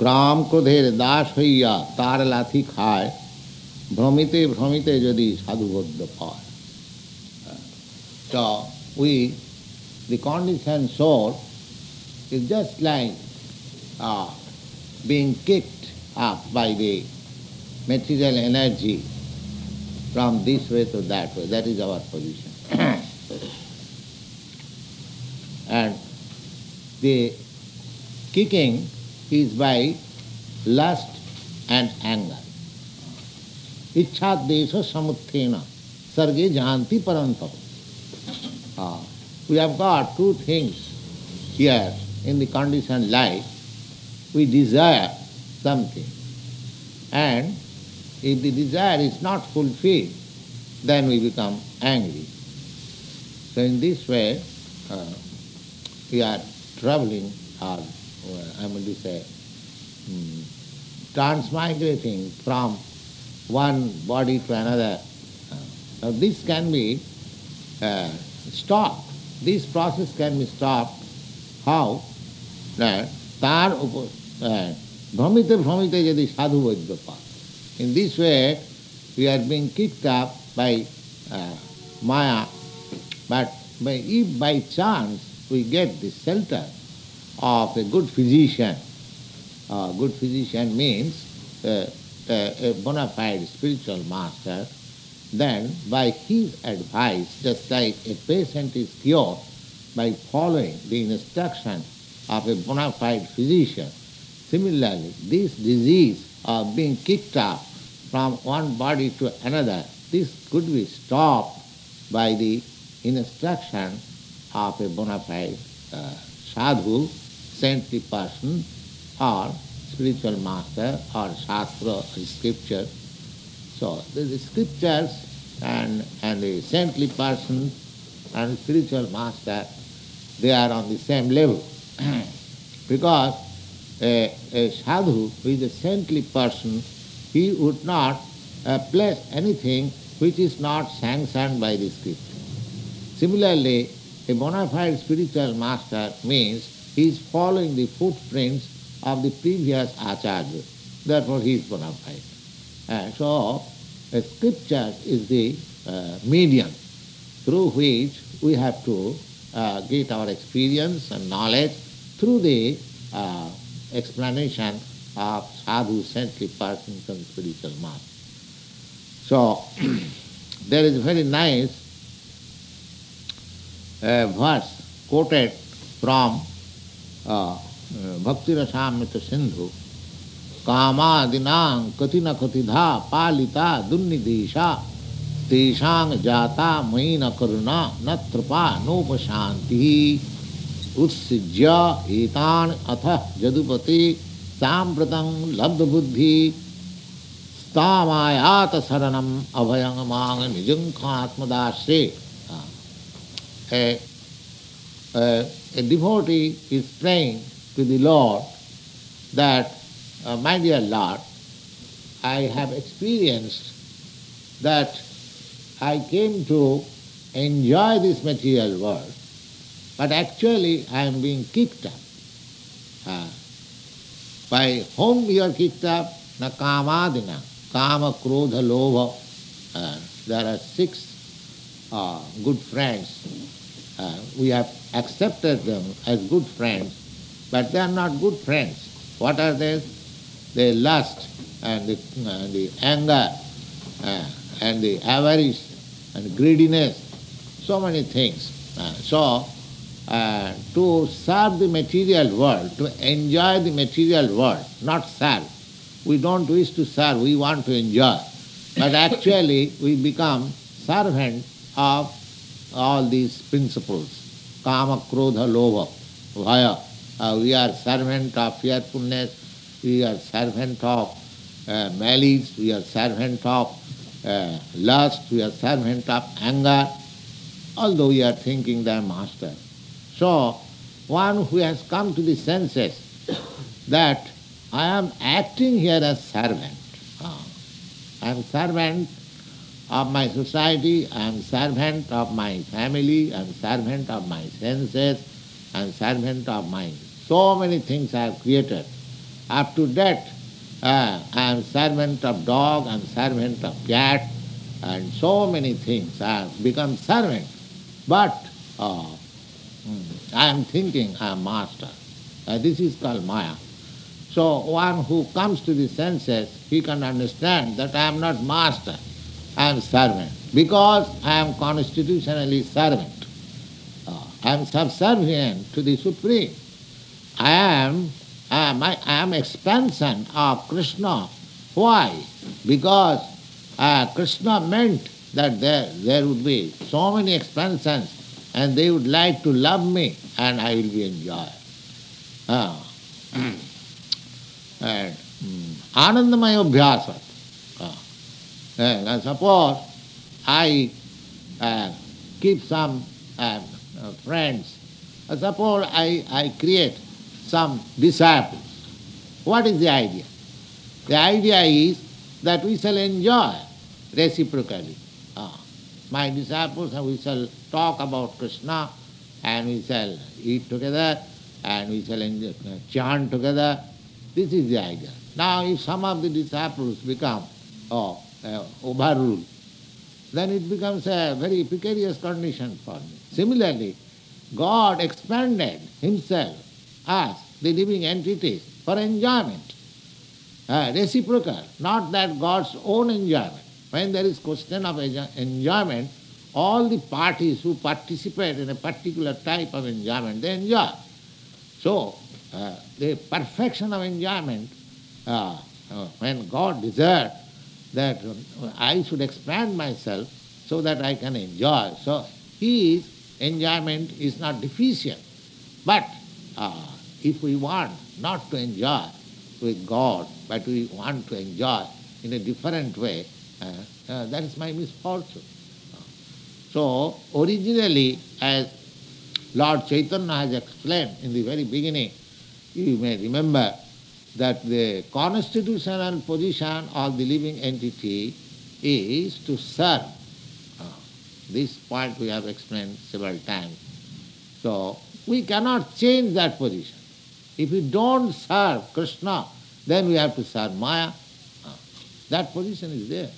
গ্রাম ক্রোধের দাস হইয়া তার লাথি খায়, ভ্রমিতে ভ্রমিতে যদি সাধুবদ্ধ হয়। তো we the condition sore is just like being kicked up by the material energy from this way to that way that is our position and the kicking is by lust and anger. Ichhadesha samuthena sarge janti parantav. Uh, we have got two things here in the conditioned life. We desire something. And if the desire is not fulfilled, then we become angry. So in this way, uh, we are traveling, or I mean to say, um, transmigrating from one body to another. Uh, now this can be uh, stopped. This process can be stopped. How? That তার উপর ভ্রমিতে ভ্রমিতে যদি সাধু বৈদ্য পায় In this way, we are being kicked up by uh, Maya, but by, if by chance we get the shelter of a good physician, uh, good physician means a, a bona fide spiritual master, then by his advice, just like a patient is cured by following the instruction of a bona fide physician, similarly, this disease of being kicked up from one body to another, this could be stopped by the instruction of a bona fide uh, sadhu, saintly person, or spiritual master, or shastra, or scripture. So the, scriptures and, and the saintly person and spiritual master, they are on the same level. because a, a sadhu who is a saintly person, he would not uh, place anything which is not sanctioned by the scripture. Similarly, a bona fide spiritual master means he is following the footprints of the previous acharya. Therefore, he is bona fide. Uh, so, a scripture is the uh, medium through which we have to uh, get our experience and knowledge through the uh, explanation of sadhu, saintly persons and spiritual masters. So, there is a very nice uh, verse quoted from भक्ति रसामित सिंधु। कामादिना कति न कति धा पालिता दुर्निदेशा। तेषांग जाता मई न करुणा, न कृपा नोपशांति उत्सृज्य एतान अथ जदुपति ताम्रतं लब्धबुद्धि। स्तामायात शरणम अभयंग मांग निजंखात्मदाश्रे है a, a devotee is praying to the Lord that uh, my dear Lord, I have experienced that I came to enjoy this material world, but actually I am being kicked up. Uh, by whom you are kicked up? Na kamadina, kama, krodha, lobha. Uh, there are six uh, good friends. Uh, we have accepted them as good friends, but they are not good friends. What are they? the lust and the, uh, the anger uh, and the avarice and greediness, so many things. Uh, so, to serve the material world, to enjoy the material world, not serve. We don't wish to serve, we want to enjoy. But actually, we become servant of all these principles. Kama, Krodha, Lobha, Vaya. Uh, we are servant of fearfulness, we are servant of uh, malice, we are servant of uh, lust, we are servant of anger, although we are thinking are master. So, one who has come to the senses that I am acting here as servant. Ah, I am servant of my society, I am servant of my family, I am servant of my senses, I am servant of my so many things I have created. Up to that, uh, I am servant of dog, I am servant of cat, and so many things. I have become servant. But uh, I am thinking I am master. Uh, this is called Maya. So one who comes to the senses, he can understand that I am not master, I am servant. Because I am constitutionally servant. Uh, I am subservient to the Supreme. I am, I am, I am expansion of Krishna. Why? Because uh, Krishna meant that there, there would be so many expansions and they would like to love me and I will be enjoyed. Uh, and um, Anandamaya Abhyasat. Uh, suppose I uh, keep some uh, friends, uh, suppose I, I create some disciples. What is the idea? The idea is that we shall enjoy reciprocally. Uh, my disciples, and we shall talk about Krishna and we shall eat together and we shall enjoy, uh, chant together. This is the idea. Now, if some of the disciples become oh, uh, overruled, then it becomes a very precarious condition for me. Similarly, God expanded Himself as the living entities for enjoyment, uh, reciprocal, not that God's own enjoyment. When there is question of enjoyment, all the parties who participate in a particular type of enjoyment, they enjoy. So, uh, the perfection of enjoyment, uh, uh, when God desired that I should expand myself so that I can enjoy, so His enjoyment is not deficient. But uh, if we want not to enjoy with God, but we want to enjoy in a different way, uh, uh, that is my misfortune. So, originally, as Lord Chaitanya has explained in the very beginning, you may remember that the constitutional position of the living entity is to serve. Uh, this point we have explained several times. So, we cannot change that position. If we don't serve Krishna, then we have to serve Maya. Uh, that position is there.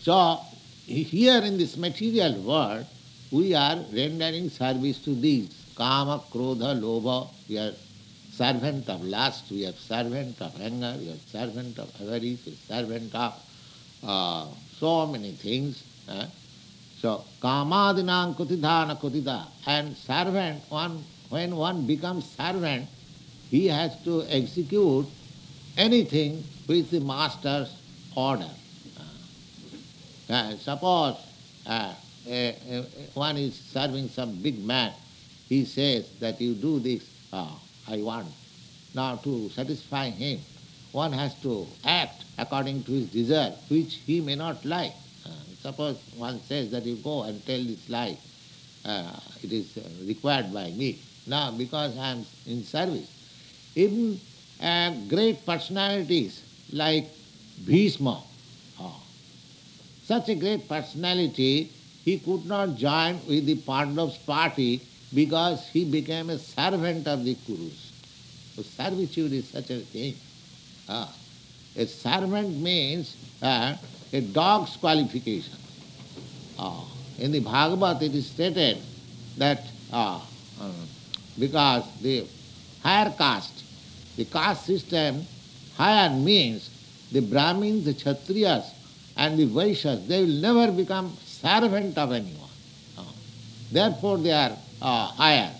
So, here in this material world, we are rendering service to these. Kama, Krodha, Lobha, we are servant of lust, we are servant of anger, we are servant of avarice, we are servant of uh, so many things. Eh? So, kamadinam kutidhana kutida. And servant, one, when one becomes servant, he has to execute anything with the master's order. Uh, suppose uh, one is serving some big man, he says that you do this, oh, I want. Now to satisfy him, one has to act according to his desire, which he may not like. Uh, suppose one says that you go and tell this lie, uh, it is required by me. Now, because I am in service. Even uh, great personalities like Bhishma, such a great personality, he could not join with the Pandav's party because he became a servant of the Kurus. So servitude is such a thing. Ah. A servant means uh, a dog's qualification. Ah. In the Bhagavad it is stated that ah, uh, because the higher caste, the caste system, higher means the Brahmins, the Kshatriyas, and the Vaishyas, they will never become servant of anyone. Uh, therefore they are uh, higher.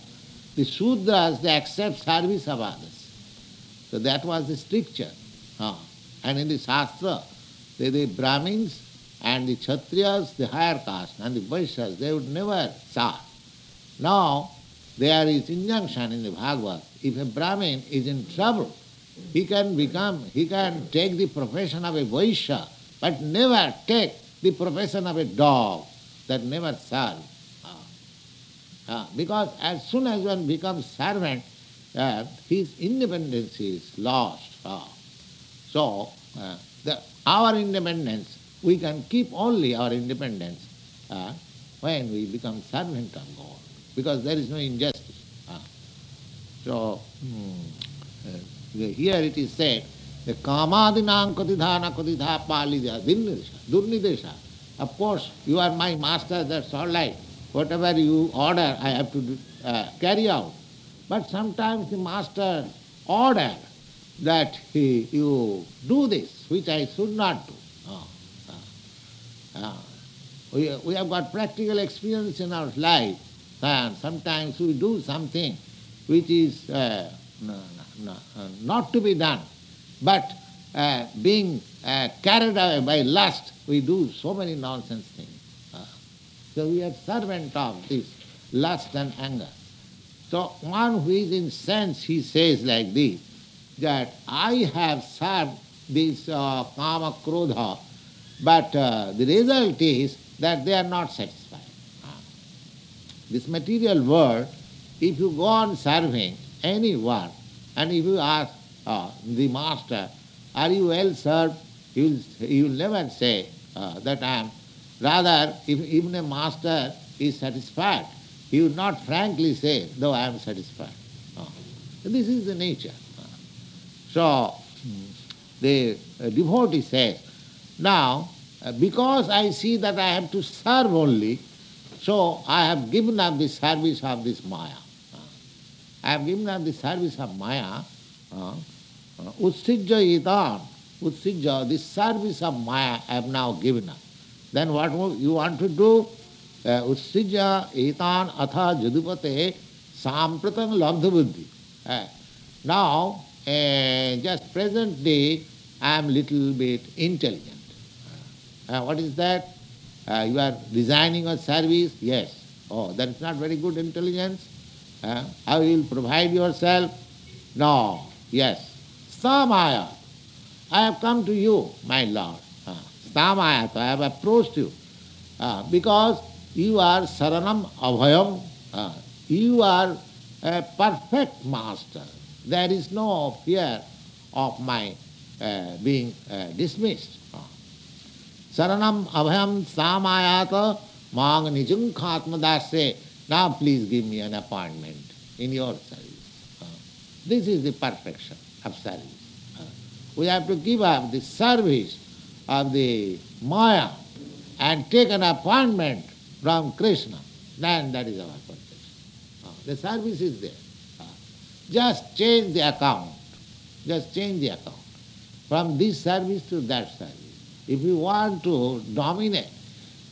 The Sudras, they accept service of others. So that was the stricture. Uh, and in the Shastra, the, the Brahmins and the Kshatriyas, the higher caste, and the Vaishyas, they would never serve. Now, there is injunction in the Bhagavad. If a Brahmin is in trouble, he can become, he can take the profession of a Vaishya but never take the profession of a dog that never serve. Uh, because as soon as one becomes servant, uh, his independence is lost. Uh, so, uh, the, our independence, we can keep only our independence uh, when we become servant of God, because there is no injustice. so, hmm. here it is said, the kamadinam katidhana katidha palidya durnidesha. Of course, you are my master, that's all right. Whatever you order, I have to do, uh, carry out. But sometimes the master order that he, you do this, which I should not do. Oh, uh, we, we have got practical experience in our life, and sometimes we do something which is uh, no, no, no, not to be done, but uh, being uh, carried away by lust, we do so many nonsense things. So we are servant of this lust and anger. So one who is in sense, he says like this, that I have served this uh, kama krodha, but uh, the result is that they are not satisfied. This material world, if you go on serving anyone, and if you ask uh, the master, are you well served? Will, will never say uh, that I am. Rather, if even a master is satisfied, he would not frankly say, though I am satisfied. Uh, this is the nature. Uh, so, the uh, devotee says, now, uh, because I see that I have to serve only, so I have given up the service of this Maya. Uh, I have given up the service of Maya. Utsijja itan, Utsijja, the service of Maya I have now given up. Then what you want to do? Utsijja itan atha jadupate sampratam labdha buddhi. Now, just present day, I am little bit intelligent. Uh, what is that? Uh, you are designing a service? Yes. Oh, that is not very good intelligence. Uh, how you will provide yourself? No. Yes. Samaya. I have come to you, my Lord. Samaya. I have approached you. Uh, because you are Saranam Abhayam. Uh, you are a perfect master. There is no fear of my uh, being uh, dismissed. Saranam abhayam samayata mang nijunkaatmadasya. Now please give me an appointment in your service. This is the perfection of service. We have to give up the service of the Maya and take an appointment from Krishna. Then that is our perfection. Uh, the service is there. Just change the account. Just change the account. From this service to that service. If you want to dominate,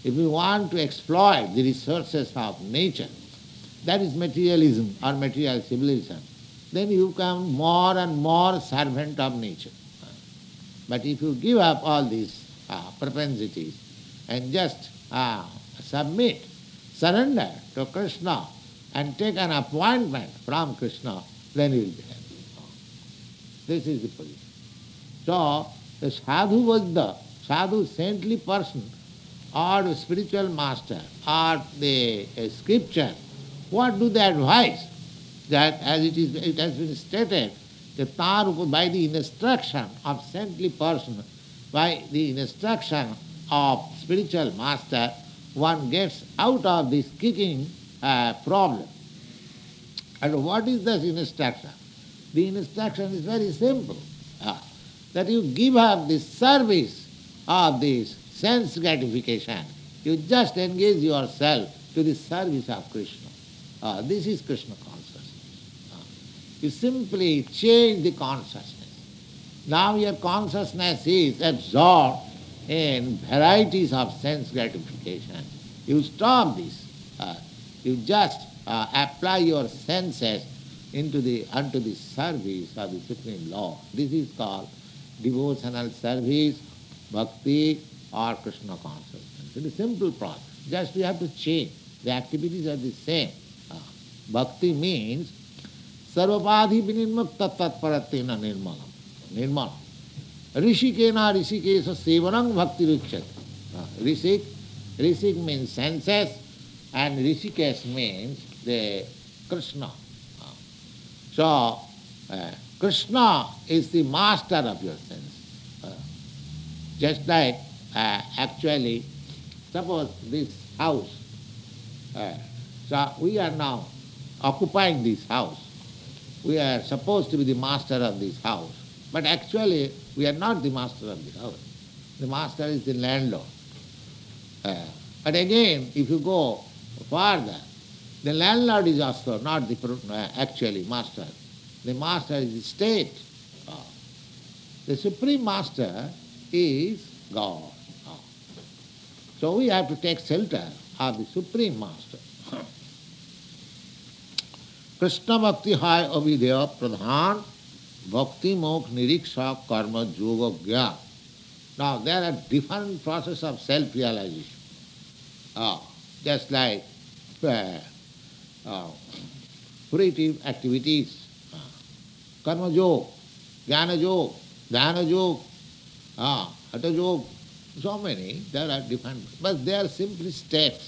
if you want to exploit the resources of nature, that is materialism or material civilization, then you become more and more servant of nature. But if you give up all these uh, propensities and just uh, submit, surrender to Krishna and take an appointment from Krishna, then you will be happy. This is the position. So, the sadhu was the sadhu, saintly person, or spiritual master, or the scripture, what do they advise? That as it, is, it has been stated, that by the instruction of saintly person, by the instruction of spiritual master, one gets out of this kicking uh, problem. And what is this instruction? The instruction is very simple. Uh, that you give up the service of this sense gratification. You just engage yourself to the service of Krishna. Uh, this is Krishna consciousness. You simply change the consciousness. Now your consciousness is absorbed in varieties of sense gratification. You stop this. Uh, you just uh, apply your senses into the unto the service of the Supreme Law. This is called devotional service bhakti or Krishna consciousness. It's a simple process. Just you have to change. The activities are the same. Uh, bhakti means sarvapadhi vinirmukta tatparatena nirmalam. Nirmalam. Rishikena rishikesa sevanam bhakti richyat. Uh, rishik, rishik means senses and rishikesh means the Krishna. Uh, so, uh, Krishna is the master of your sense. Just like uh, actually, suppose this house, uh, so we are now occupying this house. We are supposed to be the master of this house. But actually, we are not the master of the house. The master is the landlord. Uh, but again, if you go further, the landlord is also not the uh, actually master. The master is the state. Uh, the supreme master is God. Uh, so we have to take shelter of the supreme master. Krishna bhakti हाय अभिधेय प्रधान भक्ति मोख निरीक्षा कर्म योग ज्ञान। ना there are different process of self realisation just like creative activities karma yoga jnana yoga dhyana yoga हट जो so many there are different but they are simply steps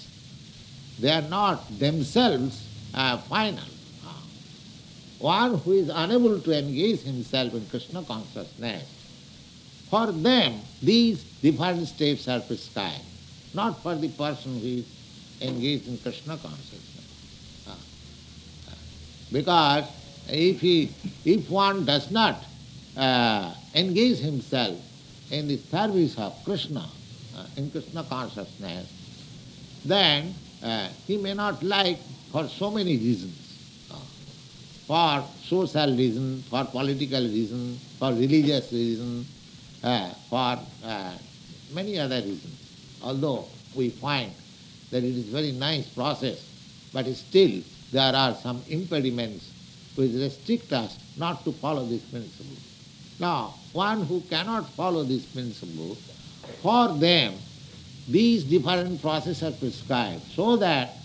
they are not themselves final One who is unable to engage himself in Krishna consciousness, for them these different steps are prescribed, not for the person who is engaged in Krishna consciousness. Ah. Because if, he, if one does not uh, engage himself in the service of Krishna, uh, in Krishna consciousness, then uh, he may not like for so many reasons for social reason, for political reason, for religious reason, uh, for uh, many other reasons. Although we find that it is very nice process, but still there are some impediments which restrict us not to follow this principle. Now, one who cannot follow this principle, for them these different processes are prescribed so that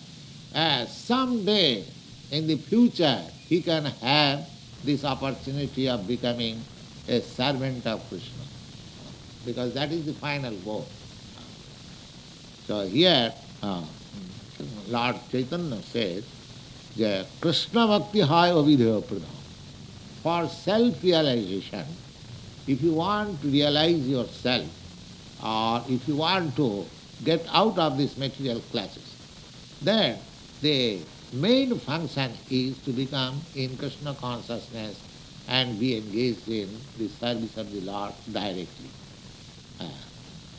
uh, someday in the future he can have this opportunity of becoming a servant of Krishna. Because that is the final goal. So here, uh, Lord Chaitanya says, Krishna Bhakti Hai Avidheya Pradhan. For self-realization, if you want to realize yourself, or if you want to get out of these material classes, then the main function is to become in Krishna consciousness and be engaged in the service of the Lord directly. Uh,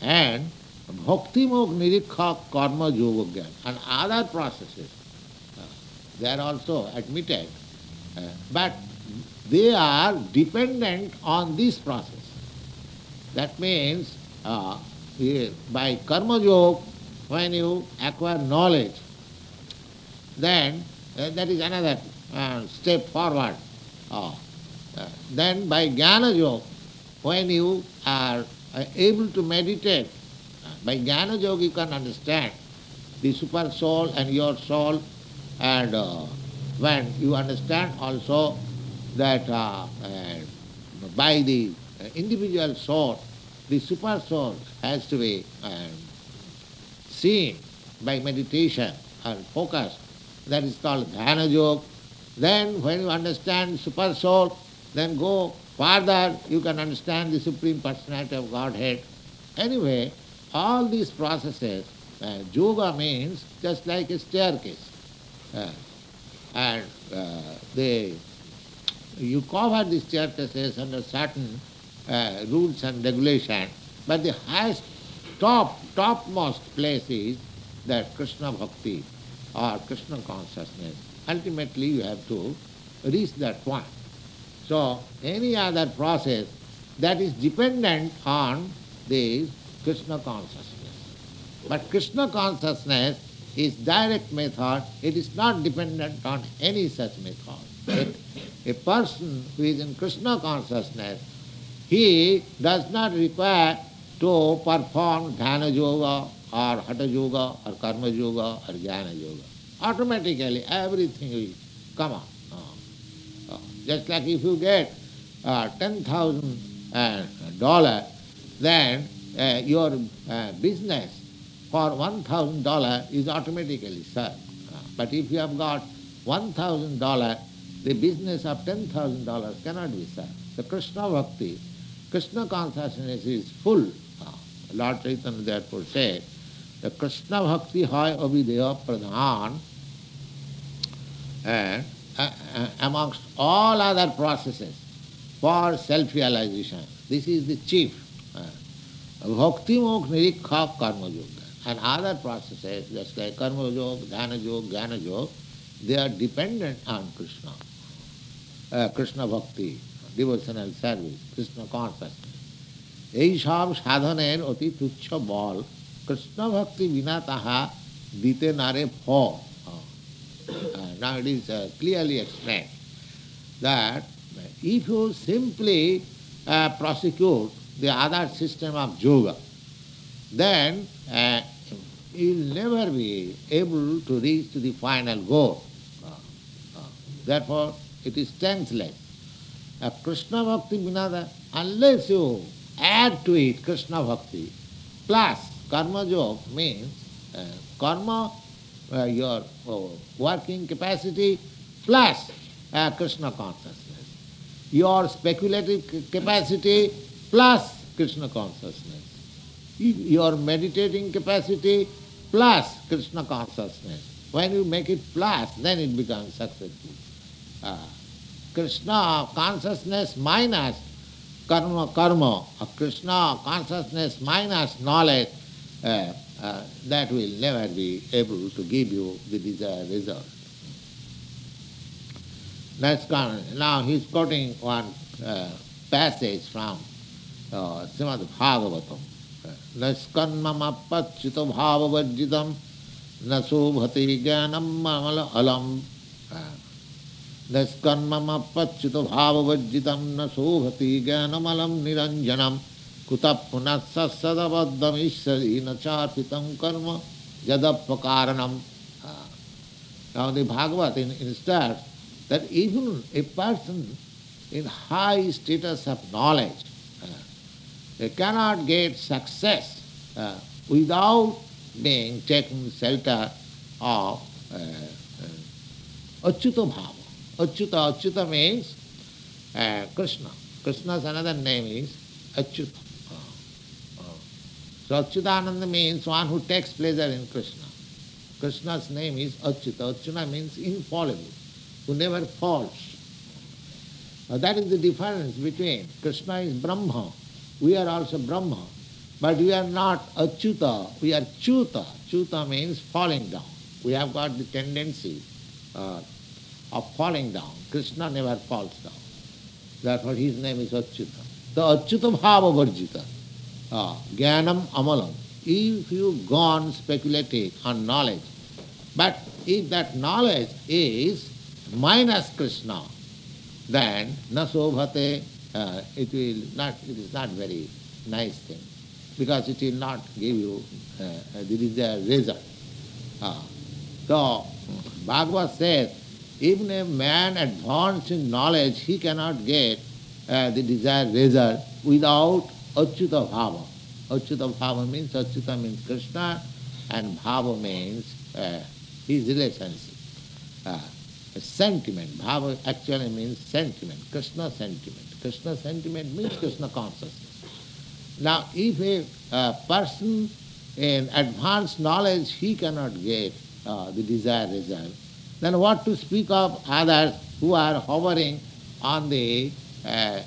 and bhakti nirikha karma yoga and other processes, uh, they are also admitted, uh, but they are dependent on this process. That means uh, by karma yoga, when you acquire knowledge, then uh, that is another uh, step forward. Oh. Uh, then by jnana yoga, when you are uh, able to meditate, uh, by jnana yoga you can understand the super soul and your soul, and uh, when you understand also that by the individual soul, the super soul has to be seen by meditation and focus that is called dhyana yoga. Then when you understand super soul, then go further, you can understand the Supreme Personality of Godhead. Anyway, all these processes, uh, yoga means just like a staircase. Uh, and uh, they, you cover the staircases under certain uh, rules and regulations, but the highest, top, topmost place is that Krishna Bhakti or Krishna consciousness. Ultimately you have to reach that point. So any other process that is dependent on this Krishna consciousness. But Krishna consciousness is direct method, it is not dependent on any such method. A, a person who is in Krishna consciousness, he does not require to perform dhyana yoga or hatha yoga or karma yoga or jnana yoga. Automatically everything will come out. Uh, uh, just like if you get uh, $10,000, then uh, your uh, business for $1,000 is automatically served. But if you have got $1,000, the business of $10,000 cannot be served. The Krishna Bhakti, Krishna consciousness is full. Lord Chaitanya therefore said, the Krishna Bhakti hai avideya pradhan and, uh, amongst all other processes for self-realization. This is the chief. Uh, Bhakti mok nirikha karma yoga. And other processes, just like karma yoga, dhyana yoga, jnana yoga, they are dependent on Krishna. Uh, Krishna bhakti, devotional service, Krishna consciousness. এই সব সাধনের অতি তুচ্ছ বল कृष्ण भक्ति बिना ताहा दीते नारे for now it is clearly explain that if you simply prosecute the other system of yoga then you'll never be able to reach to the final goal therefore it is tenth let Krishna bhakti बिना that unless you add to it Krishna bhakti plus Karma Yoga means uh, karma, uh, your uh, working capacity, plus uh, Krishna consciousness. Your speculative capacity, plus Krishna consciousness. Your meditating capacity, plus Krishna consciousness. When you make it plus, then it becomes successful. Uh, Krishna consciousness minus karma, karma, Krishna consciousness minus knowledge, that will never be able to give you the desired result. Next, now he is quoting one uh, passage from uh, Srimad Bhagavatam. नस्कन्ममपच्युत भाववर्जितम न शोभते ज्ञानम अलम नस्कन्ममपच्युत भाववर्जितम न शोभते ज्ञानमलम निरंजनम कर्म यदप कारणम Bhagavat in in start that even a in high status of knowledge cannot get success without of Achyuta bhava Achyuta Achyuta means Krishna Krishna Sanadan name is Achyuta So Achyutananda means one who takes pleasure in Krishna. Krishna's name is Achyuta. Achyuta means infallible, who never falls. Now that is the difference between Krishna is Brahma, we are also Brahma, but we are not Achyuta, we are Chuta. Chuta means falling down. We have got the tendency uh, of falling down. Krishna never falls down. Therefore his name is Achyuta. The Achyuta Bhava Varjita, uh, Jnanam Amalam. If you gone speculating on knowledge, but if that knowledge is minus Krishna, then na sobhate, uh, it will not, it is not very nice thing, because it will not give you uh, the desired result. Uh, so, Bhagavad says, even a man advanced in knowledge, he cannot get uh, the desired result without Achyuta Bhava. Achyuta Bhava means, Achyuta means Krishna, and Bhava means uh, his relationship. Uh, sentiment. Bhava actually means sentiment, Krishna sentiment. Krishna sentiment means Krishna consciousness. Now, if a uh, person in advanced knowledge, he cannot get uh, the desired result, then what to speak of others who are hovering on the uh,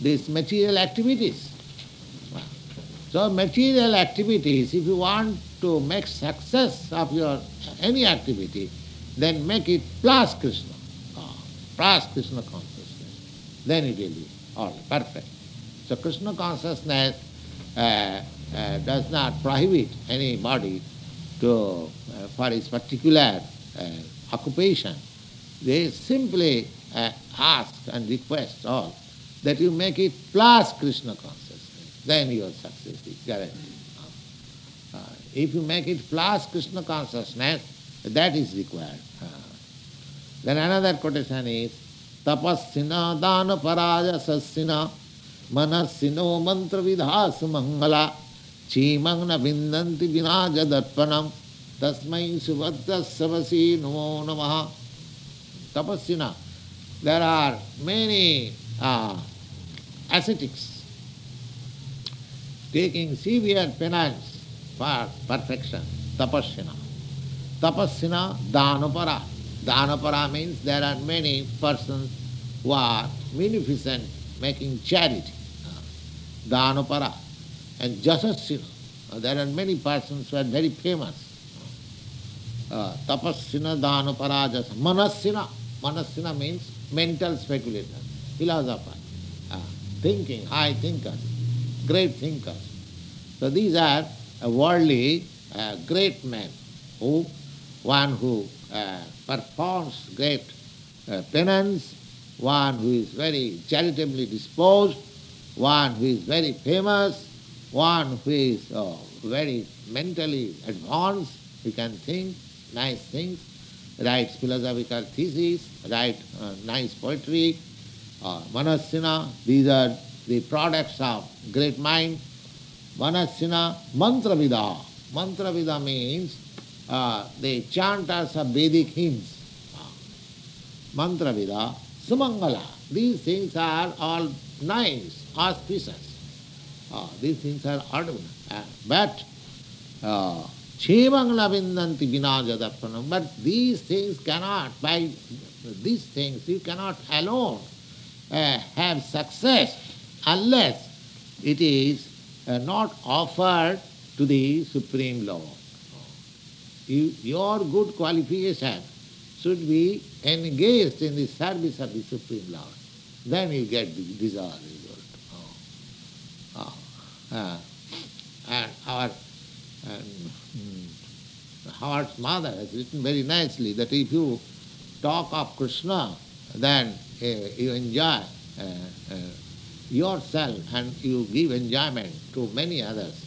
these material activities? So material activities, if you want to make success of your any activity, then make it plus Krishna, uh, plus Krishna consciousness. Then it will be all perfect. So Krishna consciousness uh, uh, does not prohibit anybody to, uh, for his particular uh, occupation. They simply uh, ask and request all that you make it plus Krishna consciousness. Then your success is guaranteed. Uh, if you make it plus Krishna consciousness, that is required. Uh, then another quotation is Tapassina dana paraja sassina manasino mantra vidhas mangala chimangna vindanti vinaja darpanam tasmai subhadra savasi namo namaha Tapassina. There are many uh, ascetics taking severe penance for perfection, tapassina. Tapassina danapara. Dhanapara means there are many persons who are munificent, making charity. Dhanapara. And Jasasina. There are many persons who are very famous. Uh, tapassina dhanapara jasa. Manasina. Manasina means mental speculator, philosopher, uh, thinking, high thinkers, great thinkers. So these are worldly uh, great men who, one who uh, performs great uh, penance, one who is very charitably disposed, one who is very famous, one who is uh, very mentally advanced, he can think nice things, writes philosophical theses, write uh, nice poetry, uh, manasina, these are the products of great mind. Manasina, mantravida. Mantravida means uh, the chanters of Vedic hymns. Mantravida, sumangala. These things are all nice, auspicious. Uh, these things are audible. Uh, but uh, vindanti vinajadarpanam. But these things cannot, by these things you cannot alone uh, have success unless it is uh, not offered to the Supreme Lord. You, your good qualification should be engaged in the service of the Supreme Lord. Then you get the desired result. Oh. Oh. Uh, and our and, hmm, Howard's mother has written very nicely that if you talk of Krishna, then uh, you enjoy yourself and you give enjoyment to many others.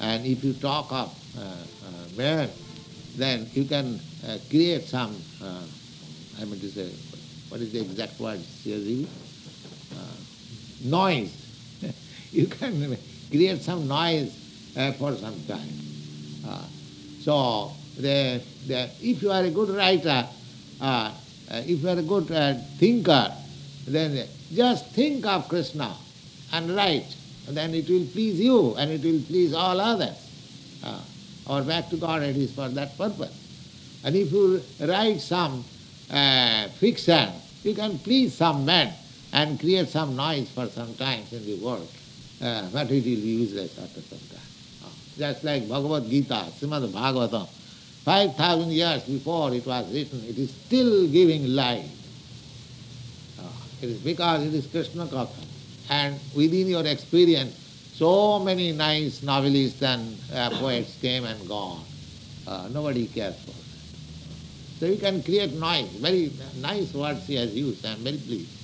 And if you talk of uh, uh, man, then you can uh, create some, uh, I mean to say, what is the exact word, uh, noise. you can create some noise uh, for some time. so, the, the, if you are a good writer, if you are a good thinker, then just think of Krishna and write. Then it will please you and it will please all others. Uh, our Back to Godhead is for that purpose. And if you write some uh, fiction, you can please some men and create some noise for some time in the world, uh, but it will be useless after some time. Uh, just like Bhagavad Gita, Srimad Bhagavatam, 5,000 years before it was written, it is still giving life. It is because it is Krishna Katha. And within your experience, so many nice novelists and uh, poets came and gone. Uh, nobody cares for that. So you can create noise. Very nice words he has used. I am very pleased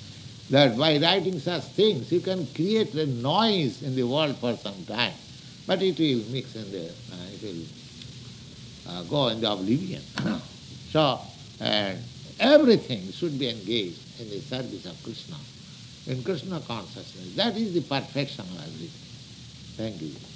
that by writing such things you can create a noise in the world for some time. But it will mix in the, uh, it will uh, go in the oblivion. so uh, everything should be engaged in the service of Krishna in Krishna consciousness. That is the perfection of everything. Thank you.